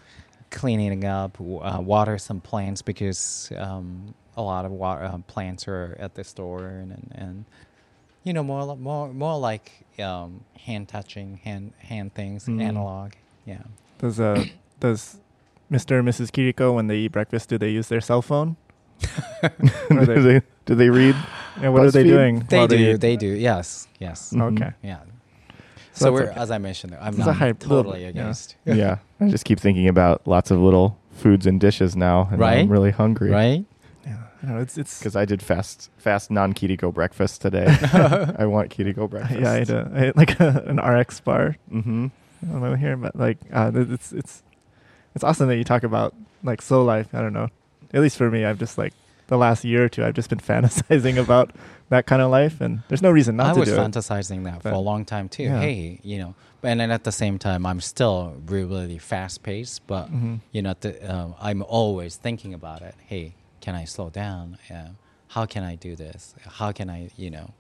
cleaning up, uh, water some plants because um, a lot of wa- uh, plants are at the store and, and and you know more more more like um, hand touching, hand hand things, Mm. analog. Yeah. Does uh does Mr. and Mrs. Kiriko when they eat breakfast do they use their cell phone? Do, they- they, do they read? Yeah, what are they BuzzFeed? doing? They do. eat? They do. Yes. Yes. Okay. Yeah. So So, we're, okay. as I mentioned, I'm It's a not hype- little totally bit, yeah. against. yeah. I just keep thinking about lots of little foods and dishes now, and Right? I'm really hungry. Right? Yeah, I it's it's Because I did fast, fast non Kiriko breakfast today. I want Kiriko breakfast. yeah, I had, a, I had like a, an RX bar Mm-hmm. on my way here, but like uh, it's it's it's awesome that you talk about like slow life. I don't know. At least for me, I've just like the last year or two, I've just been fantasizing about that kind of life, and there's no reason not I to do it. I was fantasizing that for a long time too. Yeah. Hey, you know, and then at the same time, I'm still really, really fast paced. But Mhm. you know, the, um, I'm always thinking about it. Hey, can I slow down? Uh, how can I do this? How can I, you know?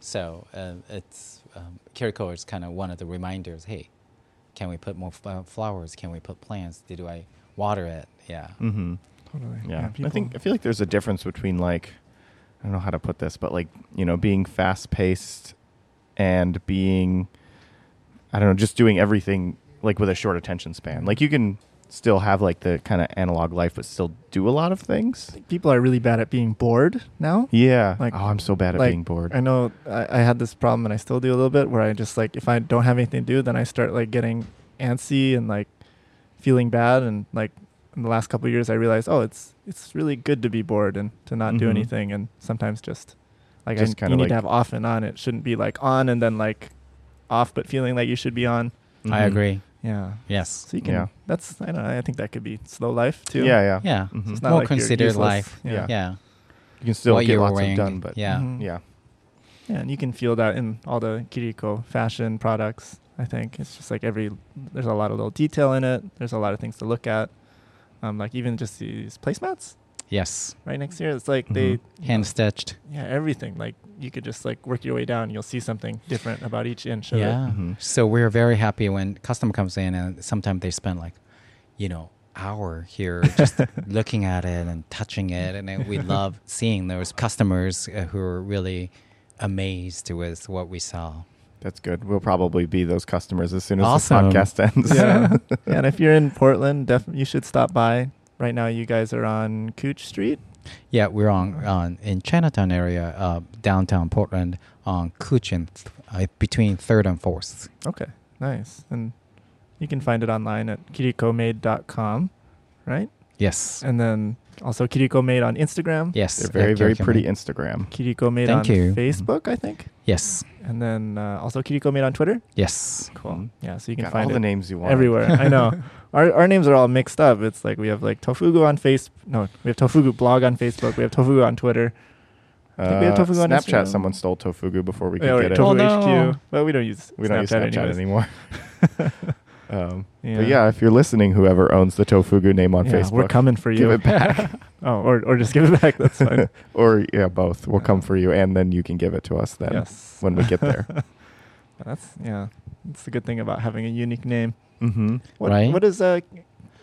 So uh, it's um, Kiriko is kind of one of the reminders. Hey, can we put more f- uh, flowers? Can we put plants? Did I water it? Yeah. Mm-hmm. Totally. Yeah. I people- think I feel like there's a difference between like I don't know how to put this, but like, you know, being fast paced and being I don't know, just doing everything like with a short attention span. Like you can still have like the kind of analog life but still do a lot of things. people are really bad at being bored now. Yeah. Like- oh, I'm so bad at like, being bored. I know I, I had this problem, and I still do a little bit, where I just like if I don't have anything to do, then I start like getting antsy and like feeling bad, and like in the last couple of years, I realized, oh, it's it's really good to be bored and to not do Mhm. anything, and sometimes just like Just I, kinda you need like- to have off and on. It shouldn't be like on and then like off, but feeling like you should be on. I Mhm. agree. Yeah. Yes. So you can. Yeah. That's I don't know. I think that could be slow life too. Yeah, yeah. Yeah. Mhm. It's not More like you're considered life. Yeah. Yeah. You can still What get you're lots wearing. of done, but yeah. Mhm. yeah. Yeah, and you can feel that in all the Kiriko fashion products. I think it's just like every there's a lot of little detail in it. There's a lot of things to look at. Um, like even just these placemats Yes. right next here. It's like they Mhm. you Hand know, stitched. yeah everything. Like you could just like work your way down. You'll see something different about each inch of Yeah. it. Mhm. So we're very happy when customer comes in and sometimes they spend like, you know, hour here just looking at it and touching it, and we love seeing those customers uh, who are really amazed with what we sell. That's good. We'll probably be those customers as soon as Awesome. the podcast ends. Yeah. yeah, and if you're in Portland, definitely you should stop by. Right now, you guys are on Couch Street. Yeah, we're on, on in Chinatown area, uh, downtown Portland, on Cochin, uh, between third and fourth. Okay, nice. And you can find it online at kirikomade.com, right? Yes. And then also Kiriko Made on Instagram. Yes. They're very, very Kiriko pretty Made. Instagram. Kiriko Made Thank on you. Facebook, I think. Yes. And then uh, also Kiriko Made on Twitter. Yes. Cool. Yeah, so you can Got find all it the names you want. everywhere. I know. Our, our names are all mixed up. It's like we have like Tofugu on Face. No, we have Tofugu blog on Facebook. We have Tofugu on Twitter. Uh, think we have Tofugu on Snapchat. Instagram. Someone stole Tofugu before we could Yeah, or get it. Tofu Oh, no. HQ. Well, we don't use we don't use Snapchat Snapchat anyways. anymore. um, Yeah. But yeah, if you're listening, whoever owns the Tofugu name on Yeah, Facebook, we're coming for you. give you. it back. oh, or or just give it back. That's fine. or yeah, both. We'll come for you, and then you can give it to us then yes. when we get there. That's yeah. That's the good thing about having a unique name. mm-hmm. What Right. what does uh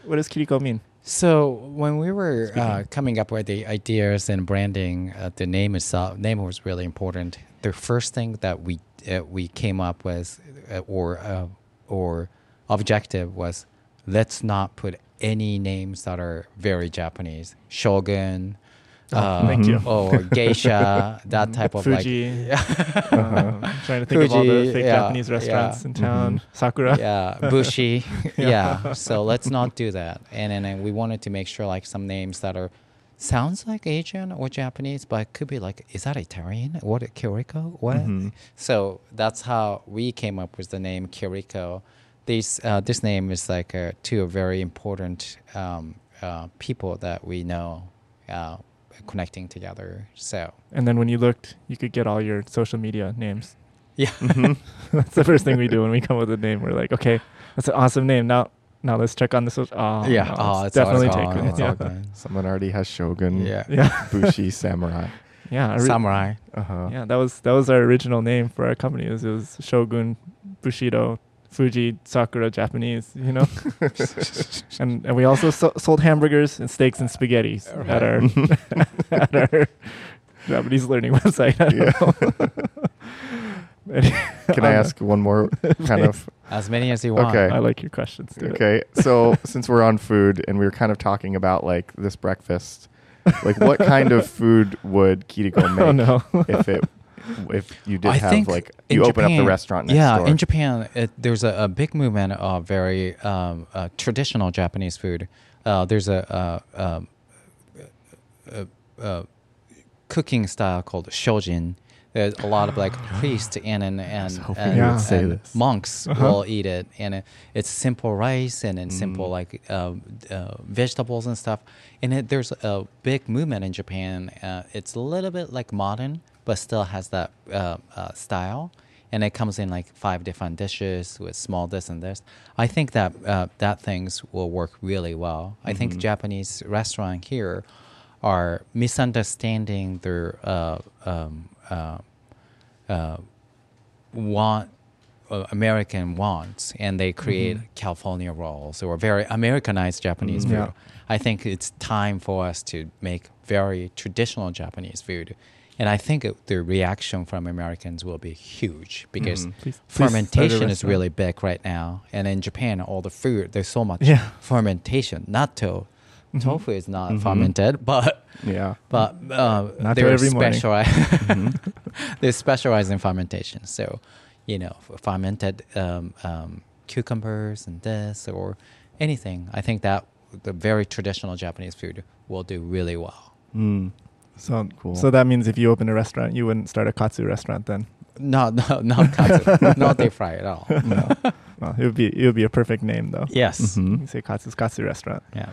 what does Kiriko mean? So when we were uh, coming up with the ideas and branding, uh, the name itself, name was really important. The first thing that we uh, we came up with, uh, or uh, or objective was, let's not put any names that are very Japanese. Shogun. Oh, thank you. Or geisha, that type of Fuji. like. Um, trying to think of all the fake yeah, Japanese restaurants yeah. in town. Mhm. Sakura. yeah, Bushi. Yeah. So let's not do that. And then we wanted to make sure like some names that are sounds like Asian or Japanese, but it could be like, is that Italian? What Kiriko? What? Mhm. So that's how we came up with the name Kiriko. This uh, this name is like uh, two very important um, uh, people that we know uh, connecting together. So And then when you looked, you could get all your social media names. yeah. That's the first thing we do when we come with a name. We're like, okay, that's an awesome name. Now now let's check on the social. Oh, yeah. no, oh, it's it's definitely it's all- taken. It's yeah. all good. Someone already has Shogun, Yeah. yeah. Bushi, Samurai. Yeah. I re- Samurai. Uh-huh. Yeah, that was that was our original name for our company. It was, it was Shogun, Bushido, Fuji, Sakura, Japanese. You know, and and we also so, sold hamburgers and steaks and spaghetti at our at our Japanese learning website. I don't. Can I um, ask one more kind of? As many as you want. Okay. I like your questions. Do. Okay, so since we're on food and we were kind of talking about like this breakfast, like what kind of food would Kiriko make Oh no. if it if you did I have like you open up the restaurant next yeah, door? in Japan, it, there's a, a big movement of very um, uh, traditional Japanese food. Uh, there's a, uh, um, a, a cooking style called shojin. There's a lot of like priests and and and, and, would and monks Uh-huh. will eat it, and it, it's simple rice and simple Mm. like uh, uh, vegetables and stuff. And it, there's a big movement in Japan. Uh, it's a little bit like modern, but still has that uh, uh, style. And it comes in like five different dishes with small this and this. I think that uh, that things will work really well. I think Mhm. Japanese restaurant here are misunderstanding their uh, um, uh, uh, want uh, American wants, and they create Mhm. California rolls or very Americanized Japanese Mm, food. yeah. I think it's time for us to make very traditional Japanese food, and I think it, the reaction from Americans will be huge because Mhm. Please- please fermentation is really big right now, and in Japan, all the food there's so much Yeah. fermentation. Natto, Mhm. tofu is not Mhm. fermented, but yeah. but uh, they're every morning. specialized. Mhm. they specialize in fermentation. So, you know, fermented um, um, cucumbers and this or anything. I think that the very traditional Japanese food will do really well. Mm. So Cool. So that means if you open a restaurant, you wouldn't start a katsu restaurant then. No, no, not katsu, not deep fry at all. No. well, it would be it would be a perfect name though. Yes. Mhm. You say katsu's katsu restaurant. Yeah.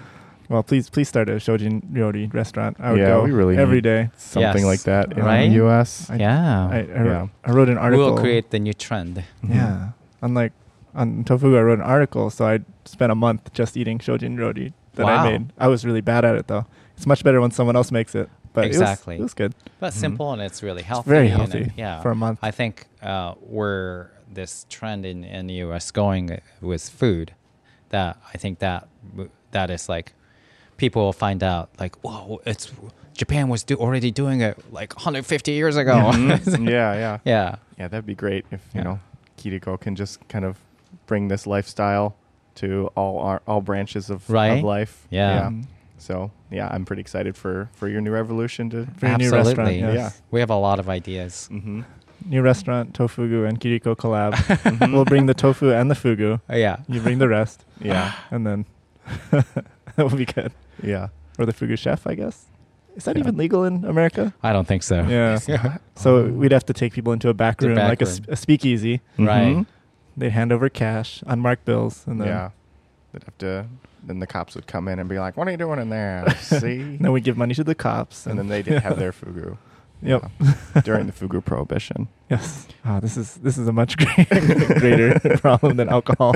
Well, please please start a shojin ryori restaurant. I would Yeah, go we really every need- day. Something Yes. like that in Right? the U.S. I- yeah. I, I, Yeah. wrote, I wrote an article. We'll create the new trend. Mhm. Yeah. Unlike on Tofugu, I wrote an article, so I spent a month just eating shojin ryori that Wow. I made. I was really bad at it though. It's much better when someone else makes it. But Exactly. it was, it was good. But Mhm. simple and it's really It's healthy. very and, uh, healthy yeah. for a month. I think uh, where this trend in, in the U.S. going with food, that I think that that is like people will find out like, whoa, it's Japan was do, already doing it like 150 years ago. Mhm. yeah, yeah, yeah. yeah. That'd be great if you Yeah. know Kiriko can just kind of bring this lifestyle to all our, all branches of, Right? of life. Yeah. Um, So yeah, I'm pretty excited for for your new revolution to. For your new restaurant, Absolutely. yes. We have a lot of ideas. Mm-hmm. New restaurant, Tofugu and Kiriko collab. Mhm. we'll bring the tofu and the fugu. Uh, yeah. You bring the rest, Yeah, and then that will be good. yeah. Or the fugu chef, I guess. Is that Yeah. even legal in America? I don't think so. Yeah. So we'd have to take people into a back room, back like a, room. s- a speakeasy. Right. Mhm. They'd hand over cash, unmarked bills, and then Yeah. They'd have to. Then the cops would come in and be like, "What are you doing in there?" See. then we give money to the cops, and then they didn't have their fugu. Yep. Yeah. During the fugu prohibition. Yes. Ah, this is this is a much greater problem than alcohol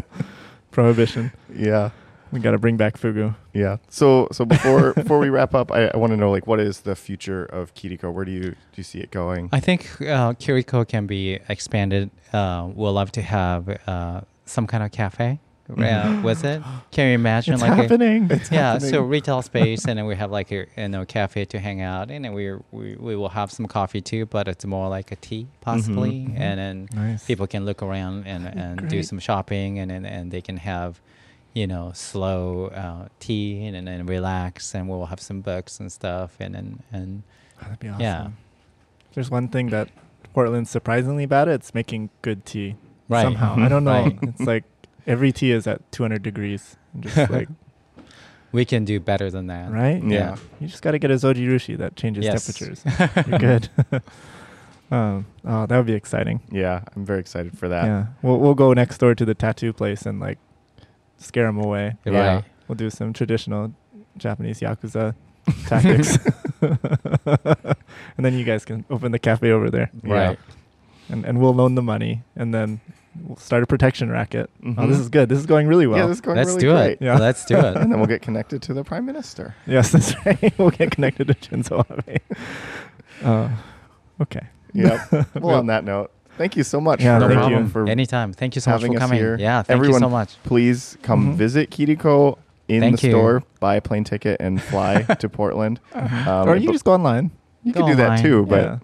prohibition. Yeah. We got to bring back fugu. Yeah. So so before before we wrap up, I, I want to know like what is the future of Kiriko? Where do you do you see it going? I think uh, Kiriko can be expanded. Uh, we'll love to have uh, some kind of cafe. Uh, was it? Can you imagine It's like a, happening. yeah, so retail space, and then we have like a you know cafe to hang out, and then we we we will have some coffee too, but it's more like a tea possibly, Mhm. and then Nice. people can look around and and do some shopping, and and, and they can have you know slow uh, tea and then relax, and we'll have some books and stuff, and and and Oh, that'd be awesome. Yeah. There's one thing that Portland's surprisingly bad at. It's making good tea. Right. Somehow. I Mhm. don't know. Right. It's like every tea is at 200 degrees. And just like, we can do better than that, right? Yeah. You just got to get a Zojirushi that changes Yes. temperatures. You're good. um, oh, that would be exciting. Yeah, I'm very excited for that. Yeah. We'll, we'll go next door to the tattoo place and like scare them away. Yeah. Right. We'll do some traditional Japanese Yakuza tactics. and then you guys can open the cafe over there. Yeah. Right. And, and we'll loan the money and then we'll start a protection racket. Oh, Mhm. this is good. This is going really well. yeah, this is going Let's really do great. it. Yeah. Let's do it. and then we'll get connected to the prime minister. yes, that's right. we'll get connected to Shinzo Abe. Uh, okay. Yep. well, on that note, thank you so much. Yeah, for, no thank you. problem. for Anytime. Thank you so much for coming. here. Yeah, thank Everyone, you so much. Please come Mhm. visit Kiriko in Thank the you. store, buy a plane ticket, and fly to Portland. Um, or you but- just go online. you Go can do that too, but yeah.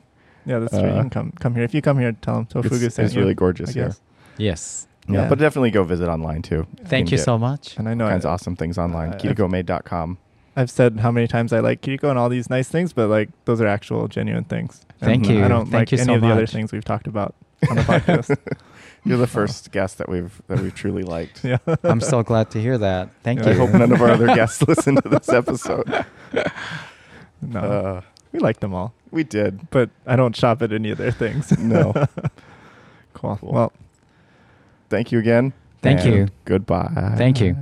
Yeah, that's true. You uh, can come come here. If you come here, tell them Tofugu it's, sent it's you. really gorgeous I here. Guess. Yes. Yeah. Yeah. but definitely go visit online too. Thank can you so much. And I know All kinds I, of awesome things online. I- I've- KirikoMade.com. I've said how many times I like Kiriko and all these nice things, but like those are actual genuine things. Thank And you. I don't Thank like you any so of the other things we've talked about on the podcast. You're Oh. the first guest that we've that we've truly liked. yeah. I'm so glad to hear that. Thank Yeah, you. I hope none of our other guests listen to this episode. No, Uh, we like them all, we did. but I don't shop at any of their things. No. cool. Cool. Well, Thank you again. Thank you. Goodbye. Thank you.